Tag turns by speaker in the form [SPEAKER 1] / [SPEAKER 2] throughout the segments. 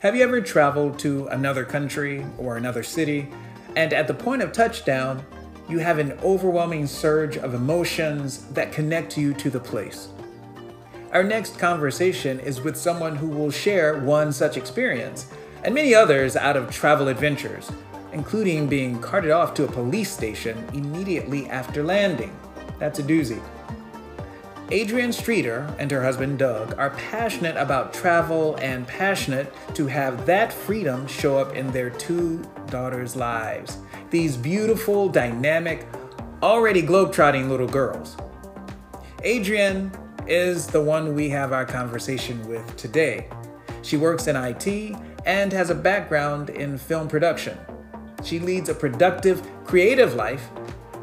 [SPEAKER 1] Have you ever traveled to another country or another city, and at the point of touchdown, you have an overwhelming surge of emotions that connect you to the place? Our next conversation is with someone who will share one such experience and many others out of travel adventures, including being carted off to a police station immediately after landing. That's a doozy. Adrienne Streater and her husband Doug are passionate about travel and passionate to have that freedom show up in their two daughters' lives. These beautiful, dynamic, already globetrotting little girls. Adrienne is the one we have our conversation with today. She works in IT and has a background in film production. She leads a productive, creative life,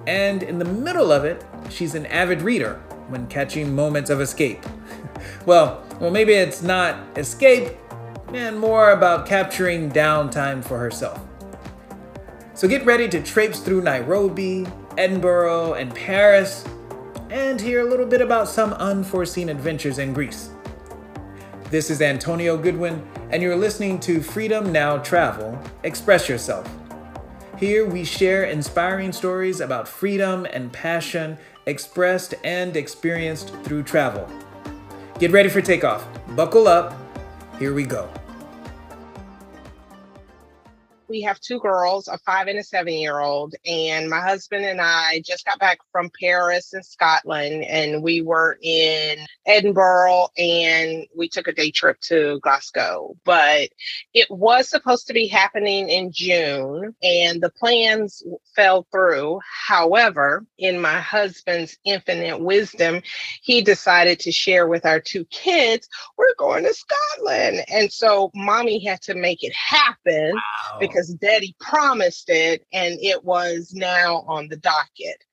[SPEAKER 1] and in the middle of it, she's an avid reader when catching moments of escape. well, well, maybe it's not escape, and more about capturing downtime for herself. So get ready to traipse through Nairobi, Edinburgh, and Paris, and hear a little bit about some unforeseen adventures in Greece. This is Antonio Goodwin, and you're listening to Freedom Now Travel Express Yourself. Here we share inspiring stories about freedom and passion expressed and experienced through travel. Get ready for takeoff. Buckle up. Here we go
[SPEAKER 2] we have two girls, a five and a seven year old. And my husband and I just got back from Paris and Scotland, and we were in Edinburgh and we took a day trip to Glasgow. But it was supposed to be happening in June, and the plans fell through. However, in my husband's infinite wisdom, he decided to share with our two kids, we're going to Scotland. And so mommy had to make it happen wow. because because daddy promised it and it was now on the docket.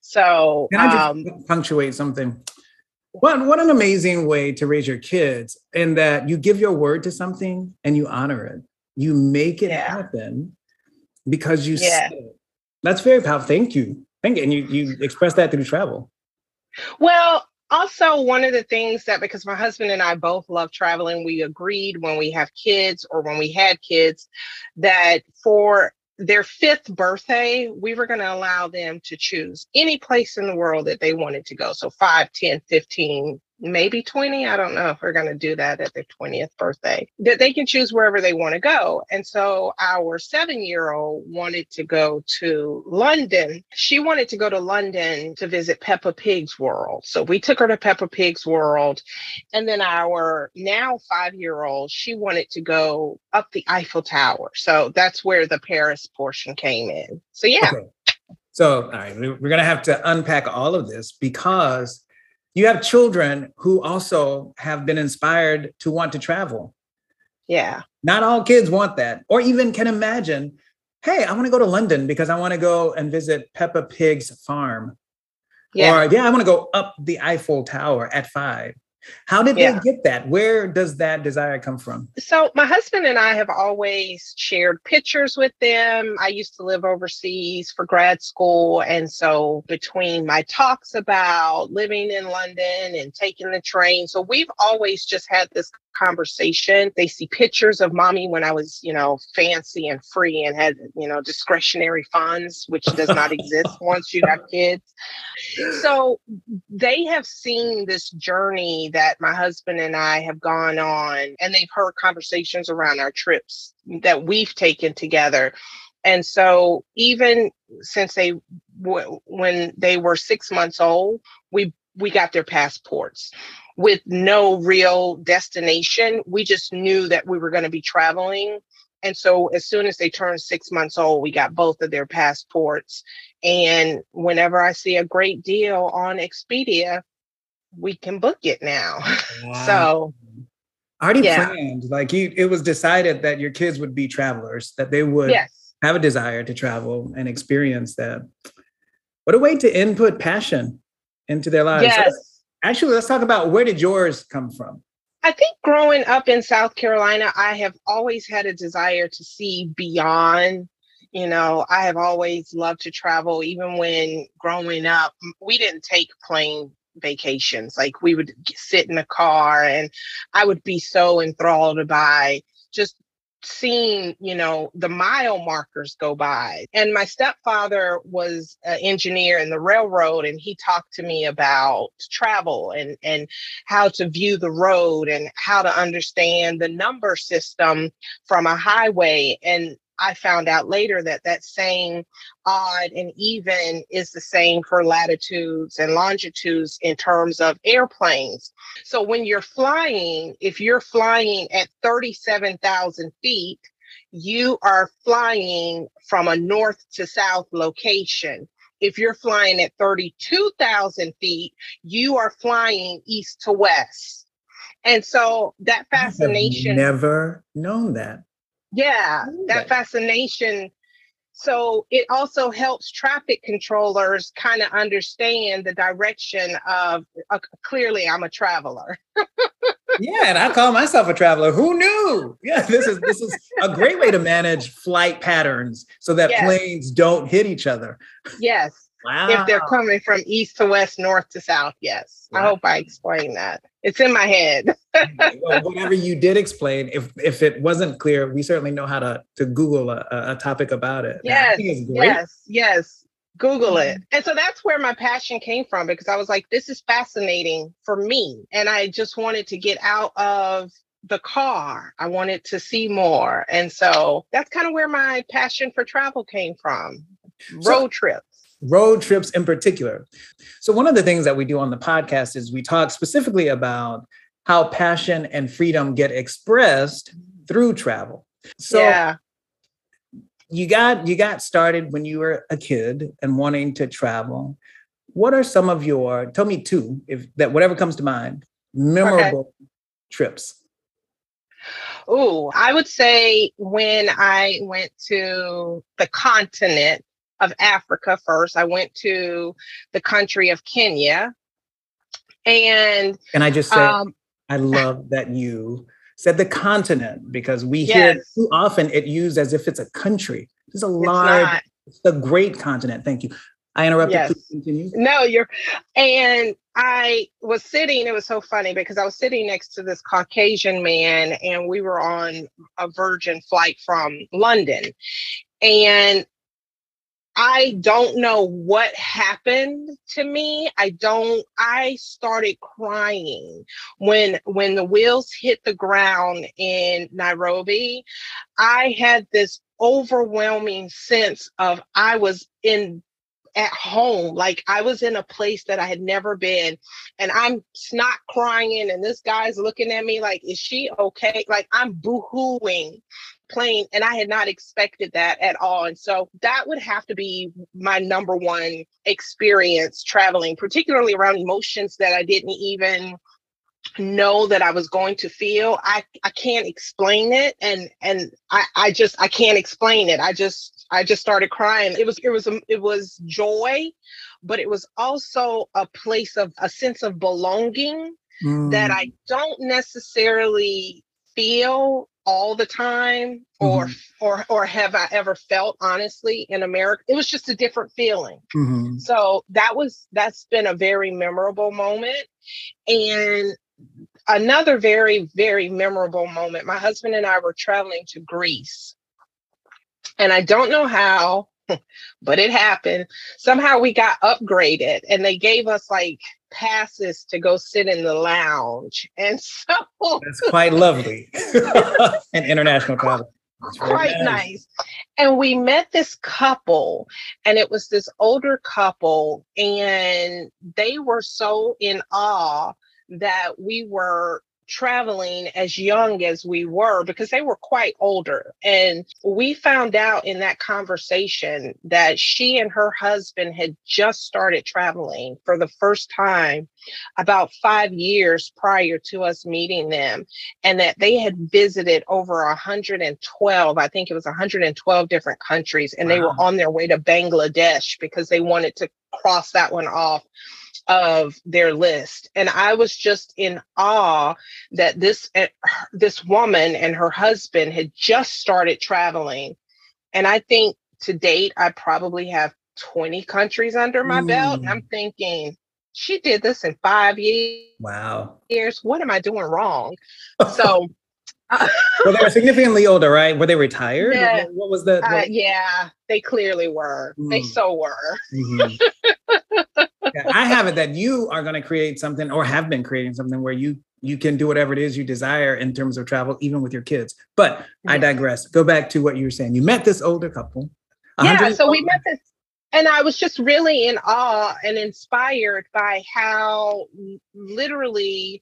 [SPEAKER 2] So,
[SPEAKER 1] can I just um, punctuate something? What, what an amazing way to raise your kids in that you give your word to something and you honor it. You make it yeah. happen because you yeah. That's very powerful. Thank you. Thank you. And you, you express that through travel.
[SPEAKER 2] Well, also one of the things that because my husband and i both love traveling we agreed when we have kids or when we had kids that for their fifth birthday we were going to allow them to choose any place in the world that they wanted to go. So 5 10 15 maybe 20. I don't know if we're going to do that at their 20th birthday, that they can choose wherever they want to go. And so our seven year old wanted to go to London. She wanted to go to London to visit Peppa Pig's world. So we took her to Peppa Pig's world. And then our now five year old, she wanted to go up the Eiffel Tower. So that's where the Paris portion came in. So, yeah. Okay.
[SPEAKER 1] So, all right, we're going to have to unpack all of this because you have children who also have been inspired to want to travel.
[SPEAKER 2] Yeah.
[SPEAKER 1] Not all kids want that, or even can imagine, hey, I want to go to London because I want to go and visit Peppa Pig's farm. Yeah. Or, yeah, I want to go up the Eiffel Tower at five. How did yeah. they get that? Where does that desire come from?
[SPEAKER 2] So, my husband and I have always shared pictures with them. I used to live overseas for grad school. And so, between my talks about living in London and taking the train, so we've always just had this conversation. They see pictures of mommy when I was, you know, fancy and free and had, you know, discretionary funds, which does not exist once you have kids. So they have seen this journey that my husband and I have gone on, and they've heard conversations around our trips that we've taken together. And so even since they when they were 6 months old, we we got their passports with no real destination. We just knew that we were going to be traveling. And so as soon as they turned six months old, we got both of their passports. And whenever I see a great deal on Expedia, we can book it now. Wow. so
[SPEAKER 1] already yeah. planned. Like you it was decided that your kids would be travelers, that they would yes. have a desire to travel and experience that. What a way to input passion into their lives. Yes. Actually, let's talk about where did yours come from?
[SPEAKER 2] I think growing up in South Carolina, I have always had a desire to see beyond. You know, I have always loved to travel. Even when growing up, we didn't take plane vacations. Like we would sit in a car and I would be so enthralled by just seeing, you know, the mile markers go by. And my stepfather was an engineer in the railroad, and he talked to me about travel and, and how to view the road and how to understand the number system from a highway. And I found out later that that same odd and even is the same for latitudes and longitudes in terms of airplanes. So when you're flying, if you're flying at 37,000 feet, you are flying from a north to south location. If you're flying at 32,000 feet, you are flying east to west. And so that fascination.
[SPEAKER 1] never known that
[SPEAKER 2] yeah that fascination so it also helps traffic controllers kind of understand the direction of uh, clearly i'm a traveler
[SPEAKER 1] yeah and i call myself a traveler who knew yeah this is this is a great way to manage flight patterns so that yes. planes don't hit each other
[SPEAKER 2] yes Wow. If they're coming from east to west, north to south, yes. Wow. I hope I explained that. It's in my head.
[SPEAKER 1] well, whatever you did explain, if if it wasn't clear, we certainly know how to to Google a, a topic about it.
[SPEAKER 2] Yes, yes, yes. Google it. And so that's where my passion came from because I was like, this is fascinating for me. And I just wanted to get out of the car. I wanted to see more. And so that's kind of where my passion for travel came from. Road so, trips
[SPEAKER 1] road trips in particular. So, one of the things that we do on the podcast is we talk specifically about how passion and freedom get expressed through travel. So, yeah. you got you got started when you were a kid and wanting to travel. What are some of your tell me two if that whatever comes to mind memorable okay. trips?
[SPEAKER 2] Oh, I would say when I went to the continent of Africa first. I went to the country of Kenya. And
[SPEAKER 1] and I just said um, I love that you said the continent because we yes. hear too often it used as if it's a country. It's a large, it's, it's a great continent. Thank you. I interrupted. Yes.
[SPEAKER 2] Continue. No, you're, and I was sitting. It was so funny because I was sitting next to this Caucasian man, and we were on a Virgin flight from London, and I don't know what happened to me. I don't I started crying when when the wheels hit the ground in Nairobi. I had this overwhelming sense of I was in at home like i was in a place that i had never been and i'm not crying and this guy's looking at me like is she okay like i'm boohooing plane and I had not expected that at all. And so that would have to be my number one experience traveling, particularly around emotions that I didn't even know that I was going to feel. I, I can't explain it and and I, I just I can't explain it. I just I just started crying. It was it was a, it was joy, but it was also a place of a sense of belonging mm. that I don't necessarily feel all the time or mm-hmm. or or have I ever felt honestly in America. It was just a different feeling. Mm-hmm. So that was that's been a very memorable moment. And another very, very memorable moment. My husband and I were traveling to Greece. And I don't know how, but it happened. Somehow we got upgraded and they gave us like passes to go sit in the lounge. And so
[SPEAKER 1] that's quite lovely. An international travel.
[SPEAKER 2] Quite nice. nice. And we met this couple, and it was this older couple, and they were so in awe that we were traveling as young as we were because they were quite older. And we found out in that conversation that she and her husband had just started traveling for the first time about five years prior to us meeting them, and that they had visited over 112, I think it was 112 different countries, and wow. they were on their way to Bangladesh because they wanted to cross that one off of their list and i was just in awe that this eh, this woman and her husband had just started traveling and i think to date i probably have 20 countries under my mm. belt i'm thinking she did this in 5 years
[SPEAKER 1] wow
[SPEAKER 2] years what am i doing wrong so
[SPEAKER 1] well, they were significantly older, right? Were they retired?
[SPEAKER 2] Yeah.
[SPEAKER 1] What was that?
[SPEAKER 2] Uh, yeah, they clearly were. Mm. They so were.
[SPEAKER 1] Mm-hmm. yeah, I have it that you are going to create something or have been creating something where you you can do whatever it is you desire in terms of travel, even with your kids. But I digress. Go back to what you were saying. You met this older couple.
[SPEAKER 2] Yeah, so we met this and I was just really in awe and inspired by how literally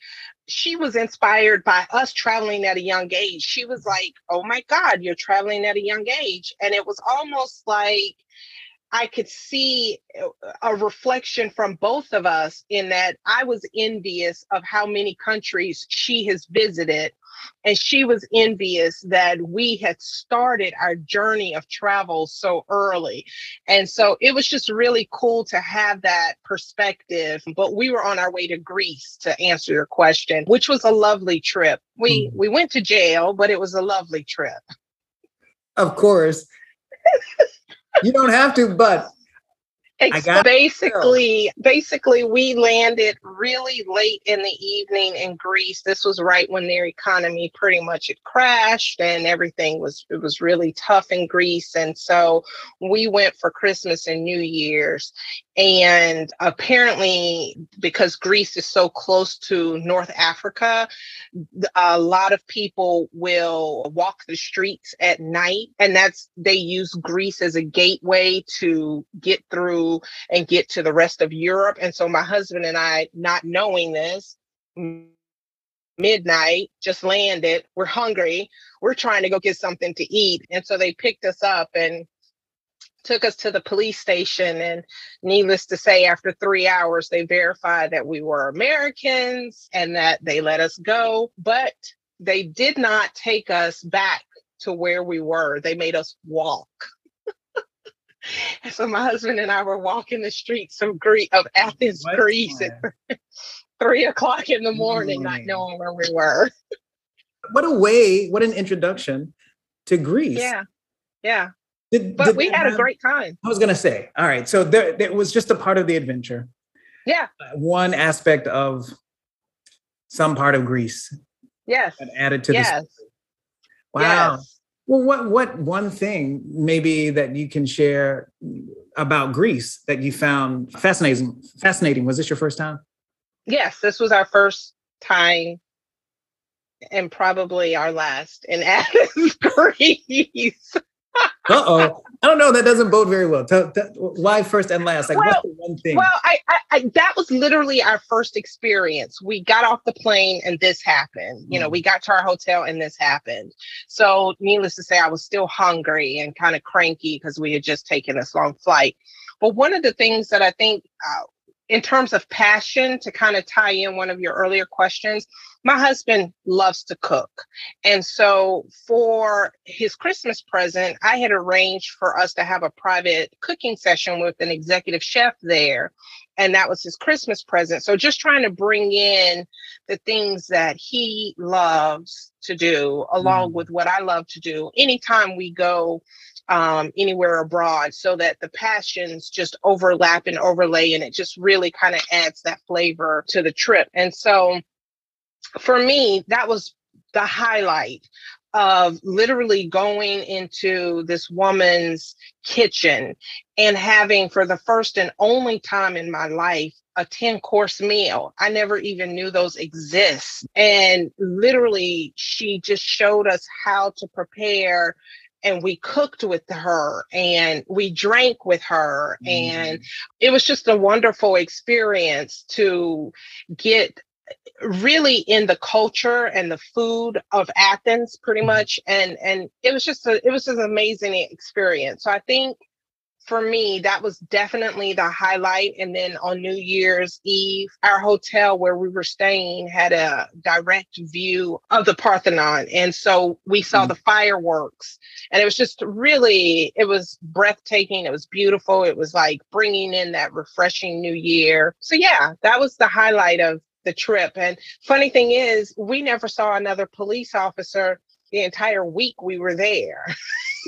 [SPEAKER 2] she was inspired by us traveling at a young age. She was like, Oh my God, you're traveling at a young age. And it was almost like I could see a reflection from both of us in that I was envious of how many countries she has visited and she was envious that we had started our journey of travel so early. And so it was just really cool to have that perspective. But we were on our way to Greece to answer your question, which was a lovely trip. We mm. we went to jail, but it was a lovely trip.
[SPEAKER 1] Of course. you don't have to, but
[SPEAKER 2] basically, basically, we landed really late in the evening in Greece. This was right when their economy pretty much had crashed and everything was it was really tough in Greece. And so we went for Christmas and New Year's. And apparently, because Greece is so close to North Africa, a lot of people will walk the streets at night. And that's, they use Greece as a gateway to get through and get to the rest of Europe. And so my husband and I, not knowing this, midnight, just landed. We're hungry. We're trying to go get something to eat. And so they picked us up and took us to the police station. And needless to say, after three hours, they verified that we were Americans and that they let us go. But they did not take us back to where we were, they made us walk. so my husband and I were walking the streets of Greece of Athens, what Greece at three o'clock in the morning, mm. not knowing where we were.
[SPEAKER 1] What a way, what an introduction to Greece.
[SPEAKER 2] Yeah. Yeah. Did, but did we had have, a great time.
[SPEAKER 1] I was gonna say, all right. So there, it was just a part of the adventure.
[SPEAKER 2] Yeah.
[SPEAKER 1] Uh, one aspect of some part of Greece.
[SPEAKER 2] Yes.
[SPEAKER 1] added to
[SPEAKER 2] yes.
[SPEAKER 1] the Wow. Yes. Well, what what one thing maybe that you can share about Greece that you found fascinating? Fascinating. Was this your first time?
[SPEAKER 2] Yes, this was our first time, and probably our last in Athens, Greece
[SPEAKER 1] oh. I don't know. That doesn't bode very well. Tell, tell, why first and last? Like, well, what's the one thing?
[SPEAKER 2] Well, I, I, I, that was literally our first experience. We got off the plane and this happened. You know, mm. we got to our hotel and this happened. So, needless to say, I was still hungry and kind of cranky because we had just taken this long flight. But one of the things that I think uh, in terms of passion, to kind of tie in one of your earlier questions, my husband loves to cook. And so for his Christmas present, I had arranged for us to have a private cooking session with an executive chef there. And that was his Christmas present. So just trying to bring in the things that he loves to do, along mm. with what I love to do. Anytime we go um, anywhere abroad so that the passions just overlap and overlay and it just really kind of adds that flavor to the trip. And so for me, that was the highlight of literally going into this woman's kitchen and having for the first and only time in my life a 10 course meal. I never even knew those exist. And literally, she just showed us how to prepare and we cooked with her and we drank with her mm. and it was just a wonderful experience to get really in the culture and the food of Athens pretty mm-hmm. much and and it was just a it was just an amazing experience so I think for me, that was definitely the highlight. And then on New Year's Eve, our hotel where we were staying had a direct view of the Parthenon. And so we saw mm-hmm. the fireworks, and it was just really, it was breathtaking. It was beautiful. It was like bringing in that refreshing new year. So, yeah, that was the highlight of the trip. And funny thing is, we never saw another police officer the entire week we were there.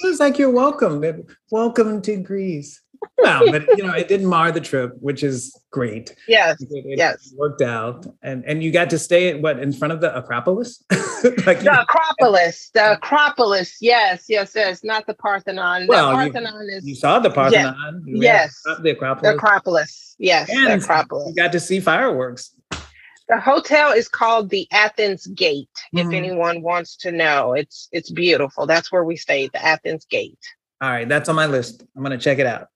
[SPEAKER 1] It's like you're welcome. Welcome to Greece. well, but you know, it didn't mar the trip, which is great.
[SPEAKER 2] Yes.
[SPEAKER 1] It, it
[SPEAKER 2] yes.
[SPEAKER 1] Worked out. And and you got to stay at what in front of the Acropolis?
[SPEAKER 2] like the Acropolis. The Acropolis. Yes, yes, yes. Not the Parthenon.
[SPEAKER 1] Well,
[SPEAKER 2] the Parthenon
[SPEAKER 1] you,
[SPEAKER 2] is
[SPEAKER 1] you saw the Parthenon.
[SPEAKER 2] Yes.
[SPEAKER 1] yes. The Acropolis.
[SPEAKER 2] The Acropolis. Yes.
[SPEAKER 1] And
[SPEAKER 2] the Acropolis.
[SPEAKER 1] You got to see fireworks.
[SPEAKER 2] The hotel is called the Athens Gate. Mm-hmm. If anyone wants to know, it's it's beautiful. That's where we stayed, the Athens Gate.
[SPEAKER 1] All right, that's on my list. I'm gonna check it out.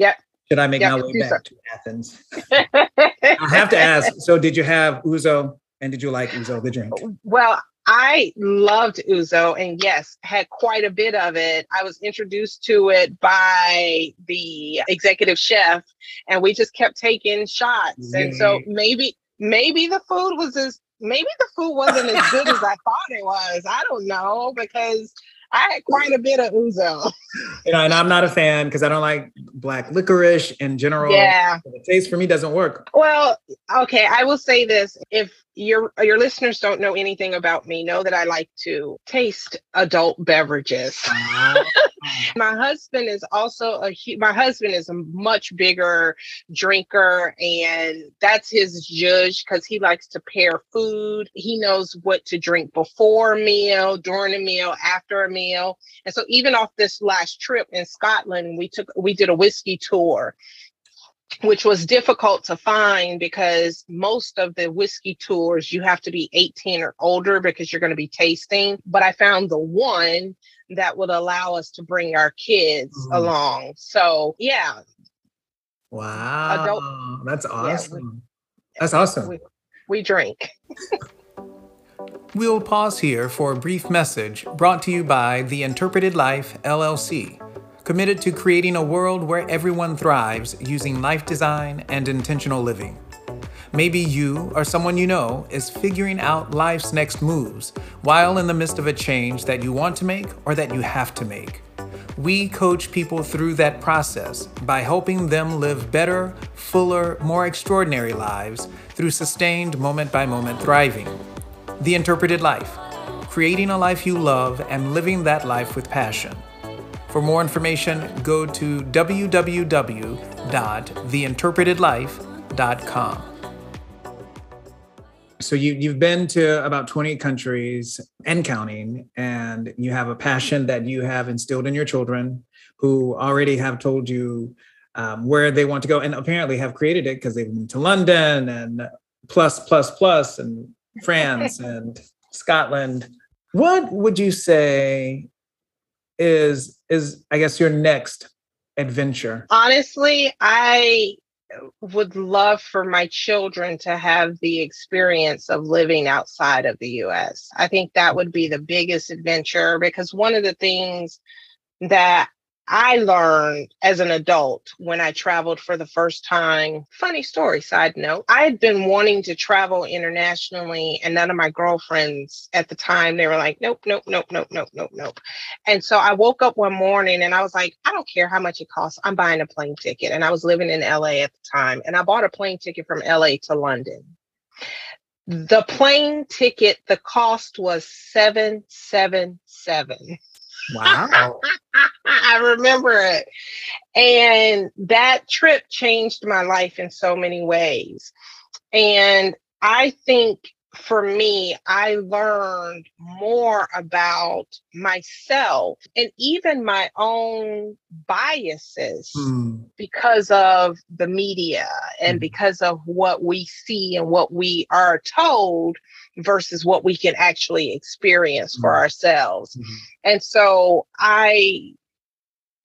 [SPEAKER 2] Yep.
[SPEAKER 1] Should I make
[SPEAKER 2] yep,
[SPEAKER 1] my way back so. to Athens? I have to ask. So, did you have ouzo, and did you like ouzo, the drink?
[SPEAKER 2] Well, I loved ouzo, and yes, had quite a bit of it. I was introduced to it by the executive chef, and we just kept taking shots. And so maybe maybe the food was as maybe the food wasn't as good as I thought it was. I don't know because I had quite a bit of ouzo.
[SPEAKER 1] You know, and I'm not a fan because I don't like black licorice in general.
[SPEAKER 2] Yeah.
[SPEAKER 1] The taste for me doesn't work.
[SPEAKER 2] Well, okay, I will say this. If your your listeners don't know anything about me, know that I like to taste adult beverages. Uh, my husband is also a my husband is a much bigger drinker and that's his judge because he likes to pair food. He knows what to drink before a meal, during a meal, after a meal. And so even off this last trip in Scotland, we took we did a whiskey tour which was difficult to find because most of the whiskey tours you have to be 18 or older because you're going to be tasting. But I found the one that would allow us to bring our kids mm. along. So, yeah.
[SPEAKER 1] Wow. Adult, That's awesome. Yeah, we, That's awesome.
[SPEAKER 2] We, we drink.
[SPEAKER 1] we'll pause here for a brief message brought to you by The Interpreted Life, LLC committed to creating a world where everyone thrives using life design and intentional living. Maybe you or someone you know is figuring out life's next moves while in the midst of a change that you want to make or that you have to make. We coach people through that process by helping them live better, fuller, more extraordinary lives through sustained moment by moment thriving. The Interpreted Life creating a life you love and living that life with passion. For more information, go to www.theinterpretedlife.com. So you you've been to about 20 countries and counting, and you have a passion that you have instilled in your children who already have told you um, where they want to go and apparently have created it because they've been to London and plus plus plus and France and Scotland. What would you say is is I guess your next adventure?
[SPEAKER 2] Honestly, I would love for my children to have the experience of living outside of the US. I think that would be the biggest adventure because one of the things that I learned as an adult when I traveled for the first time. Funny story, side note. I had been wanting to travel internationally, and none of my girlfriends at the time, they were like, nope, nope, nope, nope, nope, nope, nope. And so I woke up one morning and I was like, I don't care how much it costs. I'm buying a plane ticket. And I was living in LA at the time, and I bought a plane ticket from LA to London. The plane ticket, the cost was 777.
[SPEAKER 1] Wow.
[SPEAKER 2] I remember it. And that trip changed my life in so many ways. And I think for me, I learned more about myself and even my own biases mm. because of the media and mm. because of what we see and what we are told versus what we can actually experience mm. for ourselves. Mm-hmm. And so I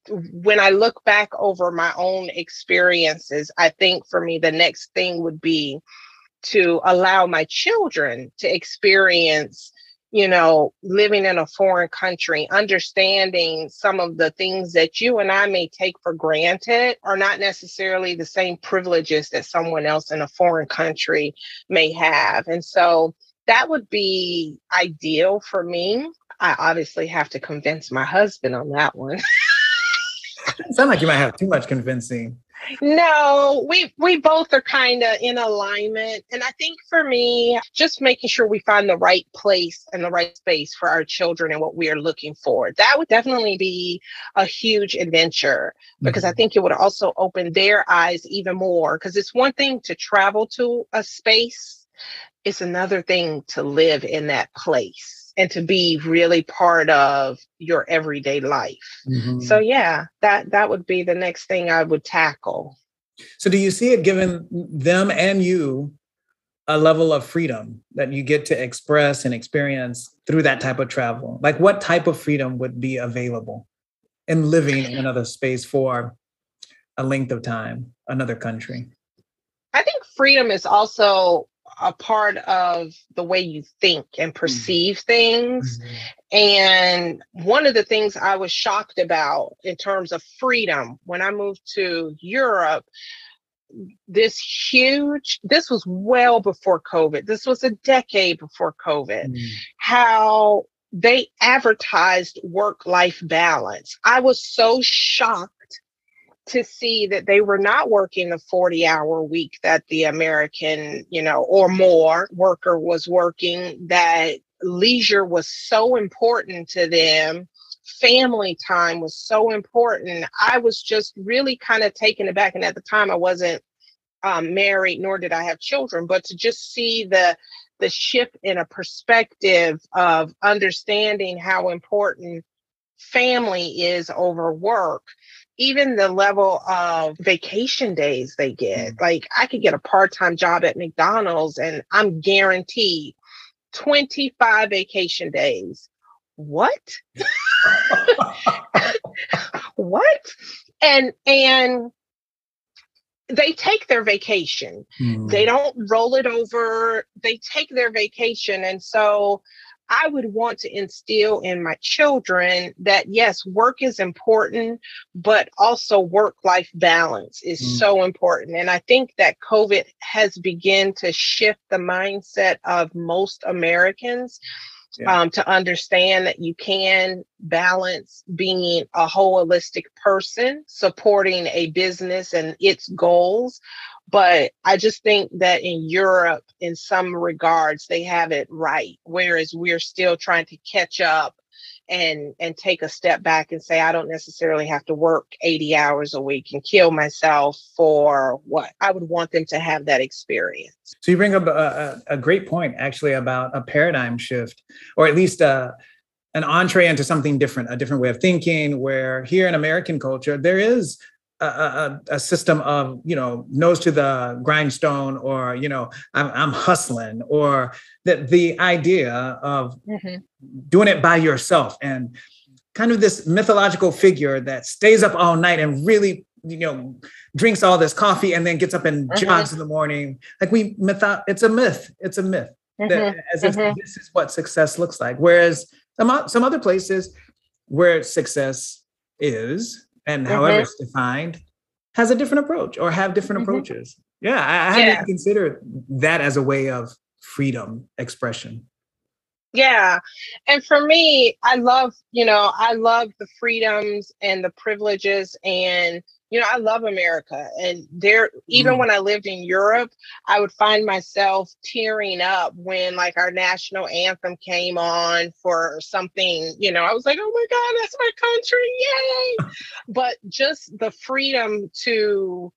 [SPEAKER 2] when I look back over my own experiences, I think for me, the next thing would be to allow my children to experience you know, living in a foreign country, understanding some of the things that you and I may take for granted are not necessarily the same privileges that someone else in a foreign country may have. And so that would be ideal for me. I obviously have to convince my husband on that one.
[SPEAKER 1] Sound like you might have too much convincing.
[SPEAKER 2] No, we we both are kind of in alignment, and I think for me, just making sure we find the right place and the right space for our children and what we are looking for. That would definitely be a huge adventure because mm-hmm. I think it would also open their eyes even more. Because it's one thing to travel to a space, it's another thing to live in that place and to be really part of your everyday life. Mm-hmm. So yeah, that that would be the next thing I would tackle.
[SPEAKER 1] So do you see it giving them and you a level of freedom that you get to express and experience through that type of travel? Like what type of freedom would be available in living in another space for a length of time, another country?
[SPEAKER 2] I think freedom is also a part of the way you think and mm-hmm. perceive mm-hmm. things. Mm-hmm. And one of the things I was shocked about in terms of freedom when I moved to Europe, this huge, this was well before COVID, this was a decade before COVID, mm-hmm. how they advertised work life balance. I was so shocked to see that they were not working the 40 hour week that the American, you know, or more worker was working, that leisure was so important to them. Family time was so important. I was just really kind of taken aback. And at the time, I wasn't um, married, nor did I have children, but to just see the the shift in a perspective of understanding how important family is over work even the level of vacation days they get. Mm. Like I could get a part-time job at McDonald's and I'm guaranteed 25 vacation days. What? what? And and they take their vacation. Mm. They don't roll it over. They take their vacation and so I would want to instill in my children that yes, work is important, but also work life balance is mm. so important. And I think that COVID has begun to shift the mindset of most Americans. Yeah. Um, to understand that you can balance being a holistic person, supporting a business and its goals, but I just think that in Europe, in some regards, they have it right, whereas we're still trying to catch up and and take a step back and say I don't necessarily have to work 80 hours a week and kill myself for what I would want them to have that experience.
[SPEAKER 1] So you bring up a, a great point actually about a paradigm shift, or at least a uh, an entree into something different, a different way of thinking. Where here in American culture, there is a, a, a, system of you know nose to the grindstone or you know i'm, I'm hustling or that the idea of mm-hmm. doing it by yourself and kind of this mythological figure that stays up all night and really you know drinks all this coffee and then gets up and mm-hmm. jogs in the morning like we myth it's a myth it's a myth mm-hmm. that, as if mm-hmm. this is what success looks like whereas some, some other places where success is and mm-hmm. however it's defined has a different approach or have different mm-hmm. approaches. Yeah, I, I hadn't considered that as a way of freedom expression.
[SPEAKER 2] Yeah. And for me, I love, you know, I love the freedoms and the privileges and you know, I love America. And there, even mm. when I lived in Europe, I would find myself tearing up when like our national anthem came on for something, you know, I was like, oh my God, that's my country. Yay. but just the freedom to,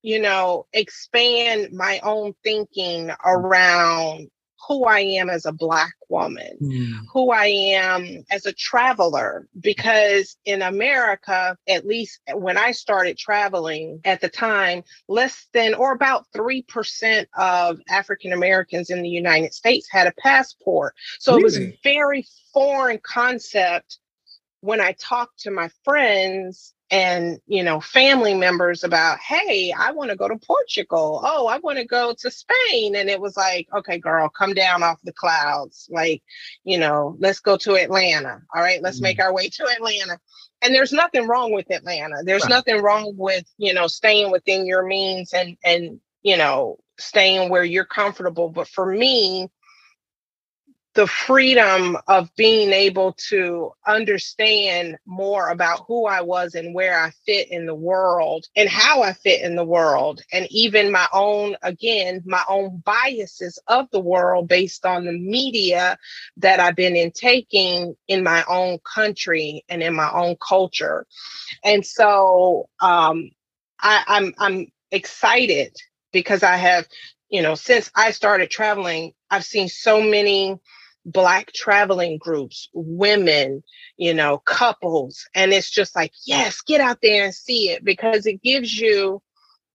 [SPEAKER 2] you know, expand my own thinking around who I am as a Black woman, mm. who I am as a traveler. Because in America, at least when I started traveling at the time, less than or about 3% of African Americans in the United States had a passport. So really? it was a very foreign concept when I talked to my friends and you know family members about hey i want to go to portugal. Oh i want to go to spain. And it was like okay girl come down off the clouds. Like you know let's go to atlanta. All right let's mm-hmm. make our way to atlanta. And there's nothing wrong with atlanta. There's right. nothing wrong with you know staying within your means and and you know staying where you're comfortable. But for me the freedom of being able to understand more about who I was and where I fit in the world and how I fit in the world, and even my own, again, my own biases of the world based on the media that I've been intaking in my own country and in my own culture. And so um, I, I'm I'm excited because I have, you know, since I started traveling, I've seen so many black traveling groups, women, you know, couples. And it's just like, yes, get out there and see it because it gives you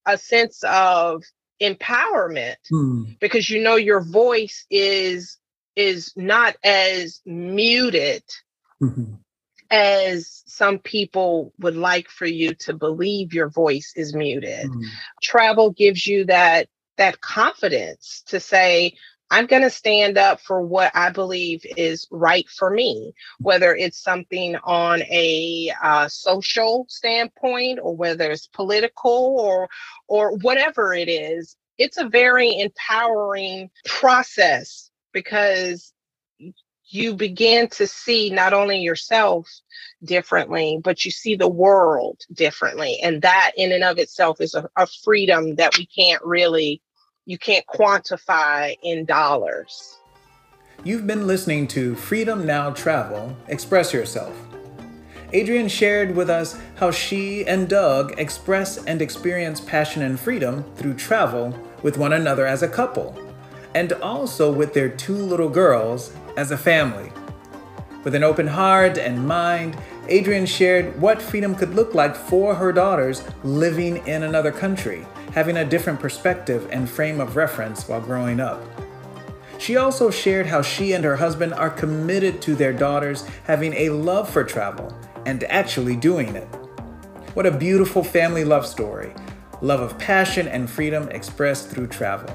[SPEAKER 2] a sense of empowerment hmm. because you know your voice is is not as muted mm-hmm. as some people would like for you to believe your voice is muted. Mm. Travel gives you that that confidence to say I'm going to stand up for what I believe is right for me, whether it's something on a uh, social standpoint or whether it's political or or whatever it is. It's a very empowering process because you begin to see not only yourself differently, but you see the world differently. And that in and of itself is a, a freedom that we can't really you can't quantify in dollars.
[SPEAKER 1] You've been listening to Freedom Now Travel Express Yourself. Adrienne shared with us how she and Doug express and experience passion and freedom through travel with one another as a couple, and also with their two little girls as a family. With an open heart and mind, Adrienne shared what freedom could look like for her daughters living in another country having a different perspective and frame of reference while growing up. She also shared how she and her husband are committed to their daughters having a love for travel and actually doing it. What a beautiful family love story love of passion and freedom expressed through travel.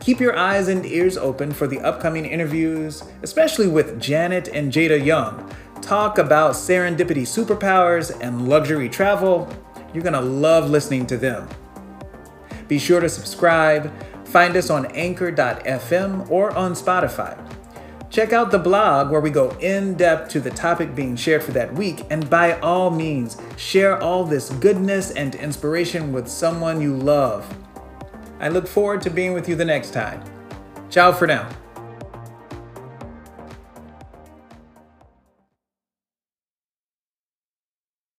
[SPEAKER 1] Keep your eyes and ears open for the upcoming interviews, especially with Janet and Jada Young. Talk about serendipity superpowers and luxury travel you're going to love listening to them. Be sure to subscribe. Find us on anchor.fm or on Spotify. Check out the blog where we go in depth to the topic being shared for that week, and by all means, share all this goodness and inspiration with someone you love. I look forward to being with you the next time. Ciao for now.